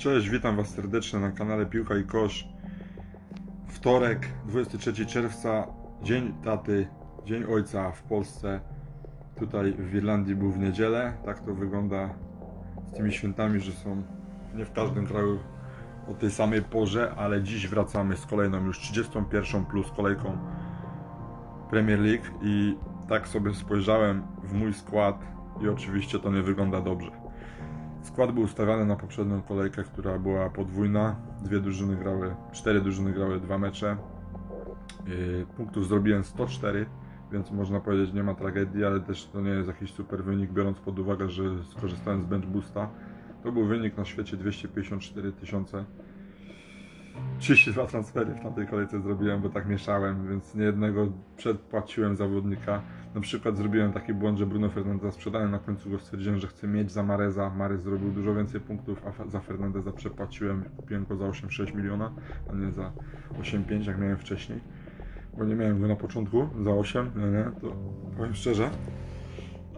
Cześć, witam Was serdecznie na kanale Piłka i Kosz. Wtorek, 23 czerwca, Dzień Taty, Dzień Ojca w Polsce. Tutaj w Irlandii był w niedzielę. Tak to wygląda z tymi świętami, że są nie w każdym kraju o tej samej porze, ale dziś wracamy z kolejną już 31 plus kolejką Premier League i tak sobie spojrzałem w mój skład i oczywiście to nie wygląda dobrze. Skład był ustawiany na poprzednią kolejkę, która była podwójna. Dwie drużyny grały, cztery drużyny grały dwa mecze. Yy, Punktów zrobiłem 104, więc można powiedzieć nie ma tragedii, ale też to nie jest jakiś super wynik, biorąc pod uwagę, że skorzystałem z bench boosta. To był wynik na świecie 254 tysiące. 32 transfery w tamtej kolejce zrobiłem, bo tak mieszałem, więc niejednego przedpłaciłem zawodnika. Na przykład zrobiłem taki błąd, że Bruno Fernandeza sprzedałem, na końcu go stwierdziłem, że chcę mieć za Mareza. Marez zrobił dużo więcej punktów, a za Fernandeza przepłaciłem, kupiłem go za 8,6 miliona, a nie za 8,5 jak miałem wcześniej. Bo nie miałem go na początku za 8, nie, nie, to powiem szczerze.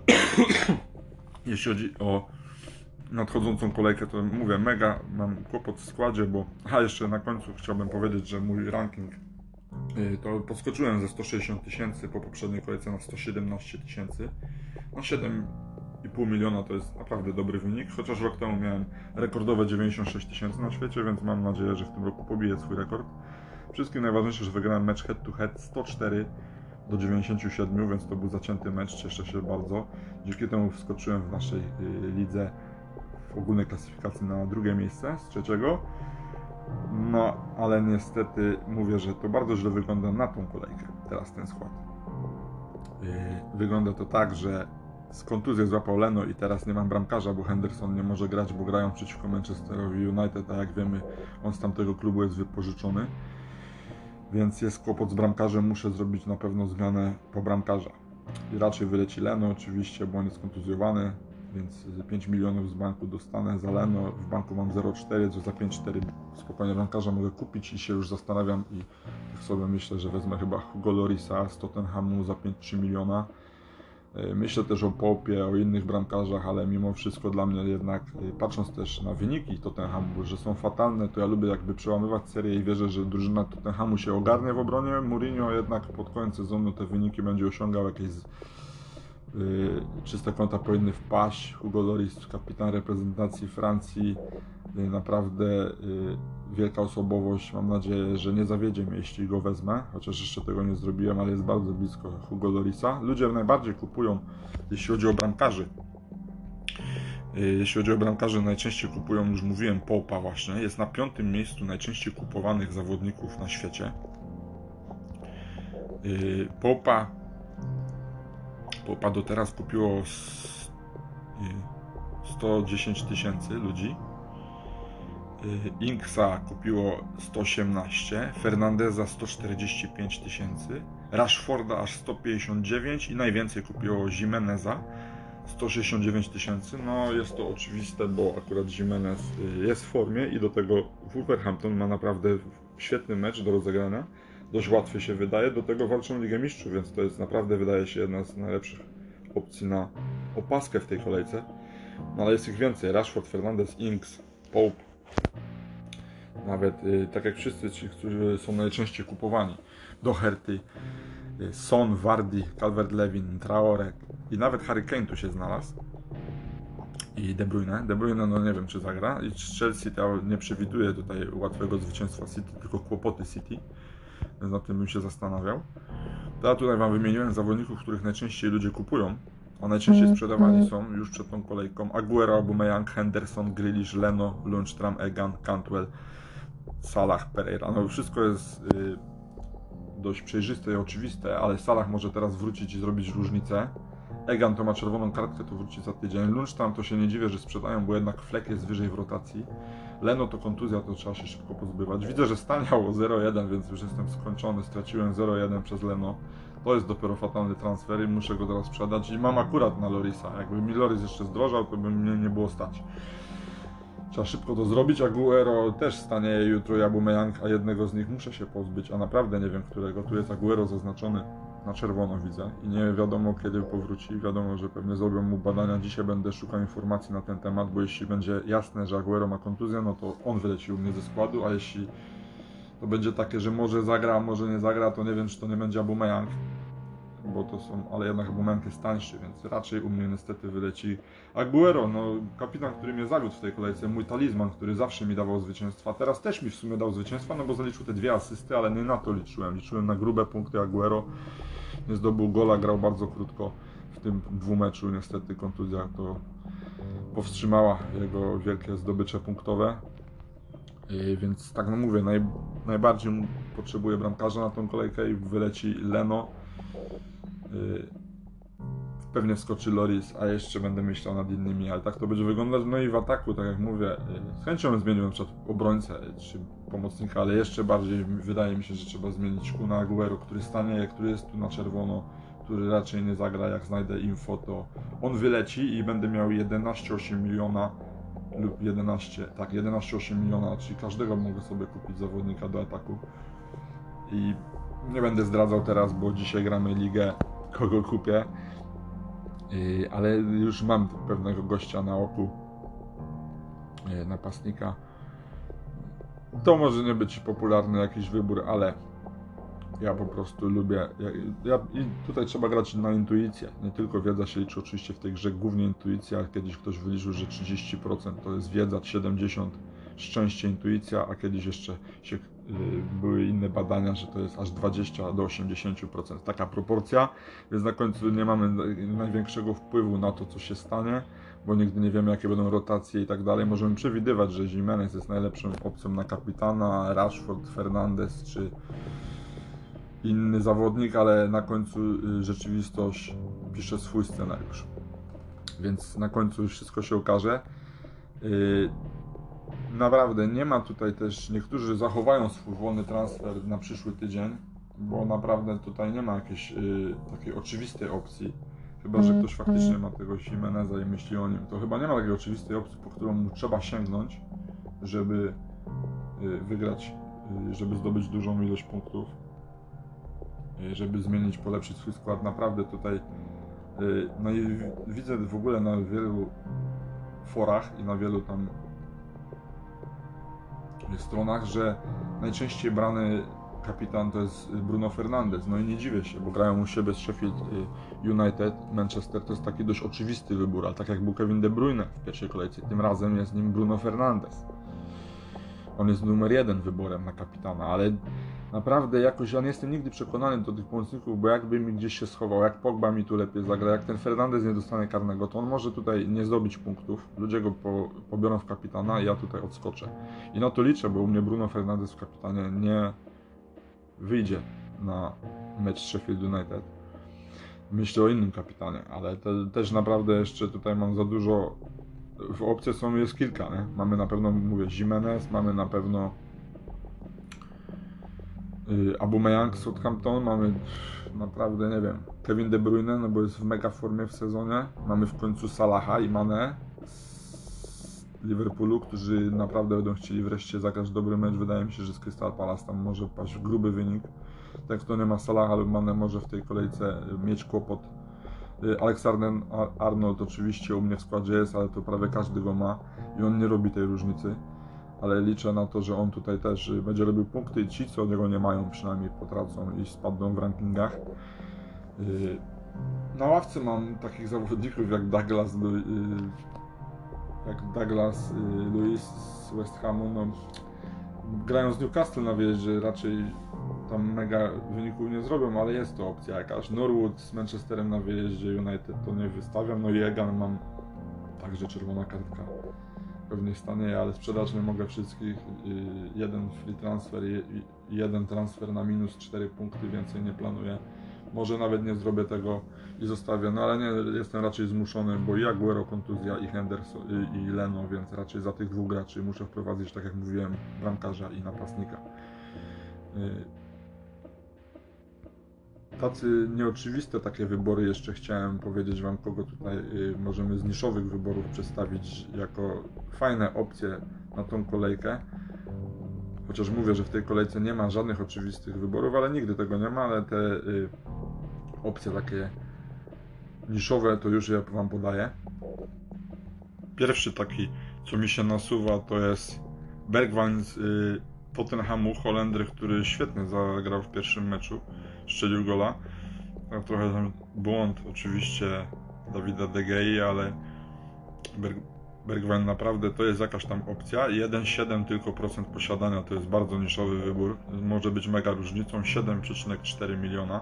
Jeśli chodzi o nadchodzącą kolejkę, to mówię, mega mam kłopot w składzie, bo a jeszcze na końcu chciałbym powiedzieć, że mój ranking y, to podskoczyłem ze 160 tysięcy po poprzedniej kolejce na 117 tysięcy. Na 7,5 miliona to jest naprawdę dobry wynik, chociaż rok temu miałem rekordowe 96 tysięcy na świecie, więc mam nadzieję, że w tym roku pobiję swój rekord. Wszystkim najważniejsze, że wygrałem mecz head to head 104 do 97, więc to był zacięty mecz, cieszę się bardzo. Dzięki temu wskoczyłem w naszej y, lidze ogólnej klasyfikacji na drugie miejsce z trzeciego. No, ale niestety mówię, że to bardzo źle wygląda na tą kolejkę, teraz ten skład. Yy, Wygląda to tak, że z kontuzją złapał Leno i teraz nie mam bramkarza, bo Henderson nie może grać, bo grają przeciwko Manchesterowi United, a jak wiemy, on z tamtego klubu jest wypożyczony. Więc jest kłopot z bramkarzem, muszę zrobić na pewno zmianę po bramkarza. I raczej wyleci Leno oczywiście, bo on jest kontuzjowany, więc 5 milionów z banku dostanę za Leno. W banku mam 0,4, co za 5,4 spokojnie bramkarza mogę kupić i się już zastanawiam i tak sobie myślę, że wezmę chyba Hugo Lorisa z Tottenhamu za 5-3 miliona. E, Myślę też o Popie, o innych bramkarzach, ale mimo wszystko dla mnie jednak, e, patrząc też na wyniki Tottenhamu, że są fatalne, to ja lubię jakby przełamywać serię i wierzę, że drużyna Tottenhamu się ogarnie w obronie. Mourinho jednak pod koniec sezonu te wyniki będzie osiągał jakieś y, czyste konta powinny wpaść. Hugo Loris, kapitan reprezentacji Francji, y, naprawdę y, wielka osobowość. Mam nadzieję, że nie zawiedzie mnie, jeśli go wezmę, chociaż jeszcze tego nie zrobiłem, ale jest bardzo blisko Hugo Lorisa. Ludzie najbardziej kupują, jeśli chodzi o bramkarzy. Y, Jeśli chodzi o bramkarzy, najczęściej kupują, już mówiłem, Popa właśnie. Jest na piątym miejscu najczęściej kupowanych zawodników na świecie. Y, Popa Popa do teraz kupiło s- y, 110 tysięcy ludzi. Y, Inksa kupiło 118, Fernandeza 145 tysięcy, Rashforda aż 159 i najwięcej kupiło Jimeneza 169 tysięcy. No jest to oczywiste, bo akurat Jimenez y, jest w formie i do tego Wolverhampton ma naprawdę świetny mecz do rozegrania. Dość łatwy się wydaje, do tego walczą Ligę Mistrzów, więc to jest naprawdę wydaje się jedna z najlepszych opcji na opaskę w tej kolejce. No ale jest ich więcej. Rashford, Fernandez, Inks, Pope. Nawet y, tak jak wszyscy ci, którzy są najczęściej kupowani. Doherty, y, Son, Vardy, Calvert-Lewin, Traore i nawet Harry Kane tu się znalazł. I De Bruyne. De Bruyne no nie wiem czy zagra. I Chelsea to nie przewiduje tutaj łatwego zwycięstwa City, tylko kłopoty City. Więc nad tym bym się zastanawiał. To ja tutaj Wam wymieniłem zawodników, których najczęściej ludzie kupują, a najczęściej sprzedawani są już przed tą kolejką. Aguero, Aubameyang, Henderson, Grealish, Leno, Lundstram, Egan, Cantwell, Salah, Pereira. No wszystko jest y, dość przejrzyste i oczywiste, ale Salah może teraz wrócić i zrobić różnicę. Egan to ma czerwoną kartkę, to wróci za tydzień. Lundstram to się nie dziwię, że sprzedają, bo jednak Fleck jest wyżej w rotacji. Leno to kontuzja, to trzeba się szybko pozbywać. Widzę, że staniało 0-1, więc już jestem skończony. Straciłem 0-1 przez Leno. To jest dopiero fatalny transfer i muszę go teraz sprzedać. I mam akurat na Lorisa. Jakby mi Loris jeszcze zdrożał, to by mnie nie było stać. Trzeba szybko to zrobić. Aguero też stanie jutro i Aubameyang, a jednego z nich muszę się pozbyć, a naprawdę nie wiem którego. Tu jest Aguero zaznaczony na czerwono widzę i nie wiadomo kiedy powróci. Wiadomo, że pewnie zrobią mu badania. Dzisiaj będę szukał informacji na ten temat, bo jeśli będzie jasne, że Aguero ma kontuzję, no to on wyleci u mnie ze składu, a jeśli to będzie takie, że może zagra, może nie zagra, to nie wiem, czy to nie będzie Aubameyang, bo to są, ale jednak Aubameyang jest tańszy, więc raczej u mnie niestety wyleci Aguero, no kapitan, który mnie zawiódł w tej kolejce, mój talizman, który zawsze mi dawał zwycięstwa, teraz też mi w sumie dał zwycięstwa, no bo zaliczył te dwie asysty, ale nie na to liczyłem, liczyłem na grube punkty Aguero, nie zdobył gola, grał bardzo krótko w tym dwumeczu, niestety kontuzja to powstrzymała jego wielkie zdobycze punktowe, Yy, więc tak no mówię, naj, najbardziej potrzebuję bramkarza na tą kolejkę i wyleci Leno. Yy, pewnie wskoczy Loris, a jeszcze będę myślał nad innymi, ale tak to będzie wyglądać. No i w ataku, tak jak mówię, yy, z chęcią bym zmienił na przykład obrońcę czy pomocnika, ale jeszcze bardziej wydaje mi się, że trzeba zmienić Kuna Aguero, który stanie, który jest tu na czerwono, który raczej nie zagra, jak znajdę info, to on wyleci i będę miał 11,8 miliona lub 11, tak, 11,8 miliona, czyli każdego mogę sobie kupić zawodnika do ataku. I nie będę zdradzał teraz, bo dzisiaj gramy ligę, kogo kupię, I, ale już mam pewnego gościa na oku, y, napastnika. To może nie być popularny jakiś wybór, ale ja po prostu lubię. Ja, ja, I tutaj trzeba grać na intuicję. Nie tylko wiedza się liczy oczywiście w tej grze, głównie intuicja. Kiedyś ktoś wyliczył, że 30% to jest wiedza, 70% szczęście, intuicja, a kiedyś jeszcze się, y, były inne badania, że to jest aż 20 do 80%. Taka proporcja, więc na końcu nie mamy największego wpływu na to, co się stanie, bo nigdy nie wiemy, jakie będą rotacje i tak dalej. Możemy przewidywać, że Jimenez jest najlepszą opcją na kapitana, Rashford, Fernandez czy inny zawodnik, ale na końcu y, rzeczywistość pisze swój scenariusz. Więc na końcu wszystko się okaże. Y, naprawdę nie ma tutaj też, niektórzy zachowają swój wolny transfer na przyszły tydzień, bo naprawdę tutaj nie ma jakiejś y, takiej oczywistej opcji. Chyba, że ktoś faktycznie ma tego Jimeneza i myśli o nim. To chyba nie ma takiej oczywistej opcji, po którą mu trzeba sięgnąć, żeby wygrać, żeby zdobyć dużą ilość punktów. Y, żeby zmienić, polepszyć swój skład. Naprawdę tutaj, y, no i widzę w ogóle na wielu forach i na wielu tam stronach, że najczęściej brany kapitan to jest Bruno Fernandes. No i nie dziwię się, bo grają u siebie z Sheffield y, United, Manchester to jest taki dość oczywisty wybór, ale tak jak był Kevin De Bruyne w pierwszej kolejce, tym razem jest nim Bruno Fernandes. On jest numer jeden wyborem na kapitana, ale naprawdę jakoś ja nie jestem nigdy przekonany do tych pomocników, bo jakby mi gdzieś się schował, jak Pogba mi tu lepiej zagra, jak ten Fernandez nie dostanie karnego, to on może tutaj nie zdobyć punktów, ludzie go po, pobiorą w kapitana i ja tutaj odskoczę. I na to liczę, bo u mnie Bruno Fernandez w kapitanie nie wyjdzie na mecz Sheffield United. Myślę o innym kapitanie, ale te, też naprawdę jeszcze tutaj mam za dużo w opcjach są jest kilka, nie? Mamy na pewno, mówię, Jimenez, mamy na pewno Aubameyang, Southampton, mamy naprawdę, nie wiem, Kevin De Bruyne, no bo jest w mega formie w sezonie. Mamy w końcu Salaha i Mane z Liverpoolu, którzy naprawdę będą chcieli wreszcie zagrać dobry mecz. Wydaje mi się, że z Crystal Palace tam może paść gruby wynik. Tak kto nie ma Salaha lub Mane może w tej kolejce mieć kłopot. Y, Alexander Arnold oczywiście u mnie w składzie jest, ale to prawie każdy go ma i on nie robi tej różnicy ale liczę na to, że on tutaj też y, będzie robił punkty i ci, co od niego nie mają, przynajmniej potracą i spadną w rankingach. Y, na ławce mam takich zawodników jak Douglas, y, jak Douglas Lewis z West Hamu. No, grają z Newcastle na wyjeździe, raczej tam mega wyników nie zrobią, ale jest to opcja jakaś. Norwood z Manchesterem na wyjeździe United to nie wystawiam, no i Egan mam także czerwona kartka pewnie stanie, ale sprzedać nie mogę wszystkich. Jeden free transfer jeden transfer na minus 4 punkty, więcej nie planuję. Może nawet nie zrobię tego i zostawię, no ale nie jestem raczej zmuszony, bo i Aguero kontuzja, i Henderson, i, Leno, więc raczej za tych dwóch graczy muszę wprowadzić, tak jak mówiłem, bramkarza i napastnika. Tacy nieoczywiste takie wybory jeszcze chciałem powiedzieć Wam, kogo tutaj y, możemy z niszowych wyborów przedstawić jako fajne opcje na tą kolejkę. Chociaż mówię, że w tej kolejce nie ma żadnych oczywistych wyborów, ale nigdy tego nie ma, ale te y, opcje takie niszowe, to już je Wam podaję. Pierwszy taki, co mi się nasuwa, to jest Bergwijn z y, Tottenhamu, Holender, który świetnie zagrał w pierwszym meczu, strzelił gola. Tak, trochę tam błąd oczywiście Dawida De Gea, ale Berg, Bergwijn naprawdę to jest jakaś tam opcja. 1,7 tylko procent posiadania to jest bardzo niszowy wybór. Może być mega różnicą. 7,4 miliona.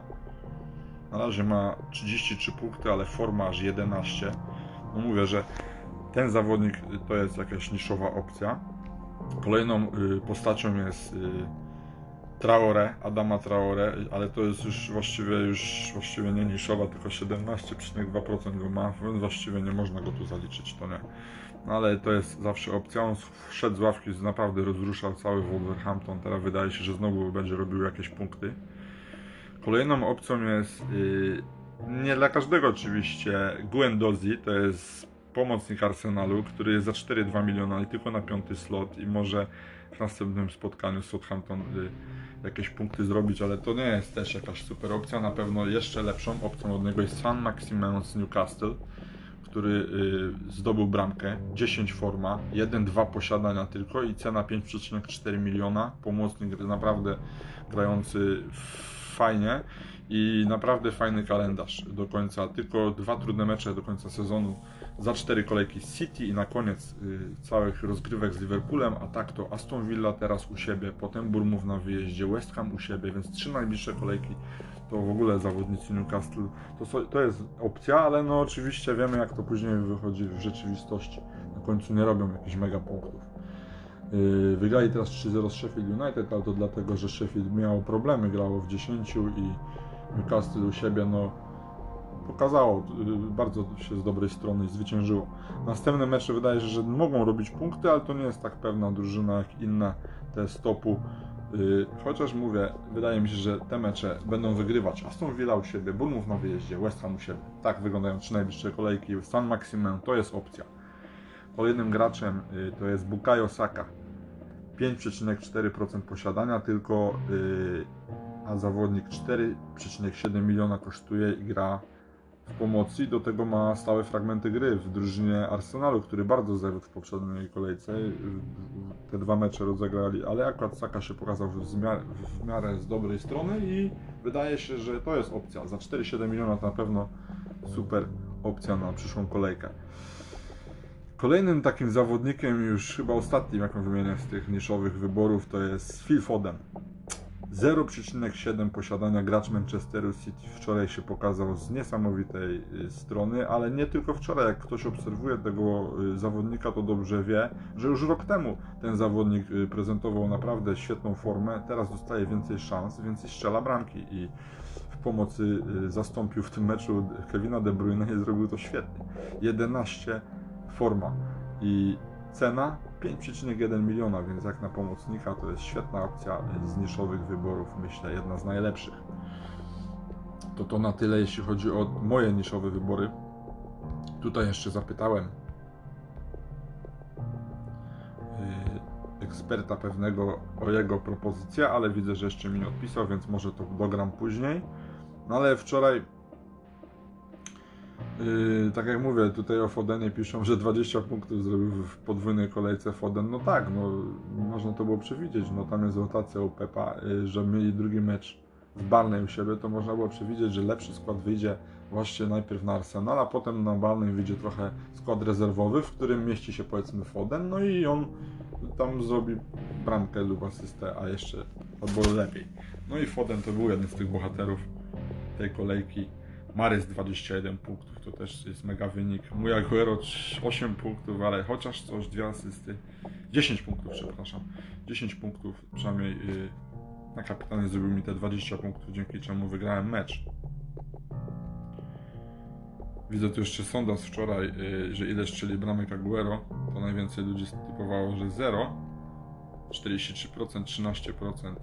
Na razie ma 33 punkty, ale forma aż 11. No mówię, że ten zawodnik to jest jakaś niszowa opcja. Kolejną y, postacią jest y, Traore, Adama Traore, ale to jest już właściwie już właściwie nie niszowa, tylko 17,2% go ma, więc właściwie nie można go tu zaliczyć, to nie. No ale to jest zawsze opcja. On wszedł z ławki, naprawdę rozruszał cały Wolverhampton. Teraz wydaje się, że znowu będzie robił jakieś punkty. Kolejną opcją jest yy, nie dla każdego oczywiście Guendouzi, to jest pomocnik Arsenalu, który jest za 4,2 miliona i tylko na piąty slot i może w następnym spotkaniu z Southampton yy, jakieś punkty zrobić, ale to nie jest też jakaś super opcja. Na pewno jeszcze lepszą opcją od niego jest San Maximin z Newcastle, który yy, zdobył bramkę, 10 forma, 1-2 posiadania tylko i cena 5,4 miliona. Pomocnik naprawdę grający fajnie i naprawdę fajny kalendarz do końca. Tylko dwa trudne mecze do końca sezonu za cztery kolejki z City i na koniec y, całych rozgrywek z Liverpoolem, a tak to Aston Villa teraz u siebie, potem Burmów na wyjeździe, West Ham u siebie, więc trzy najbliższe kolejki to w ogóle zawodnicy Newcastle to, to jest opcja, ale no oczywiście wiemy jak to później wychodzi w rzeczywistości. Na końcu nie robią jakichś mega punktów. Yy, Wygrali teraz 3-0 z Sheffield United, ale to dlatego, że Sheffield miało problemy, grało w 10 i Newcastle u siebie no, pokazało yy, bardzo się z dobrej strony i zwyciężyło. Następne mecze wydaje się, że mogą robić punkty, ale to nie jest tak pewna drużyna jak inne te stopu. Yy, Chociaż mówię, wydaje mi się, że te mecze będą wygrywać. Aston Villa u siebie, Bournemouth na wyjeździe, West Ham u siebie. Tak wyglądają trzy najbliższe kolejki. San Maximin to jest opcja. Kolejnym graczem yy, to jest Bukayo Saka. 5,4% posiadania tylko, a zawodnik 4,7 miliona kosztuje i gra pomocy. Do tego ma stałe fragmenty gry w drużynie Arsenalu, który bardzo zawiódł w poprzedniej kolejce. Yy, Te dwa mecze rozegrali, ale akurat Saka się pokazał w miarę, w miarę z dobrej strony i wydaje się, że to jest opcja. Za 4,7 miliona to na pewno super opcja na przyszłą kolejkę. Kolejnym takim zawodnikiem, już chyba ostatnim, jaką wymienię z tych niszowych wyborów, to jest Phil Foden. 0,7 posiadania gracz Manchesteru City wczoraj się pokazał z niesamowitej y, strony, ale nie tylko wczoraj. Jak ktoś obserwuje tego y, zawodnika, to dobrze wie, że już rok temu ten zawodnik y, prezentował naprawdę świetną formę. Teraz dostaje więcej szans, więcej strzela bramki i w pomocy zastąpił w tym meczu Kevina De Bruyne i zrobił to świetnie. 11 forma i cena 5,1 miliona, więc jak na pomocnika to jest świetna opcja z niszowych wyborów, myślę, jedna z najlepszych. To to na tyle, jeśli chodzi o moje niszowe wybory. Tutaj jeszcze zapytałem yy, eksperta pewnego o jego propozycję, ale widzę, że jeszcze mi nie odpisał, więc może to dogram później. No ale wczoraj Yy, tak jak mówię, tutaj o Fodenie piszą, że 20 punktów zrobił w podwójnej kolejce Foden. No tak, no można to było przewidzieć. No tam jest rotacja u Pepa, yy, że mieli drugi mecz w Barney u siebie, to można było przewidzieć, że lepszy skład wyjdzie właśnie najpierw na Arsenal, a potem na Barney wyjdzie trochę skład rezerwowy, w którym mieści się powiedzmy Foden, no i on tam zrobi bramkę lub asystę, a jeszcze albo lepiej. No i Foden to był jeden z tych bohaterów tej kolejki. Marys 21 punktów, to też jest mega wynik. Mój Aguero 8 punktów, ale chociaż coś, dwie asysty. 10 punktów, przepraszam. 10 punktów, przynajmniej yy, na kapitanie zrobił mi te 20 punktów, dzięki czemu wygrałem mecz. Widzę tu jeszcze sondaż wczoraj, yy, że ile strzeli bramek Aguero, to najwięcej ludzi typowało, że 0. 43%, 13%.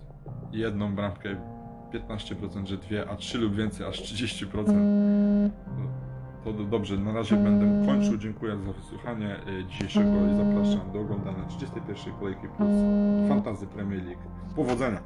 Jedną bramkę 15%, że dwie, a 3 lub więcej, aż 30%. To, to dobrze, na razie będę kończył. Dziękuję za wysłuchanie e, dzisiejszego i zapraszam do oglądania 31 kolejki plus Fantasy Premier League. Powodzenia!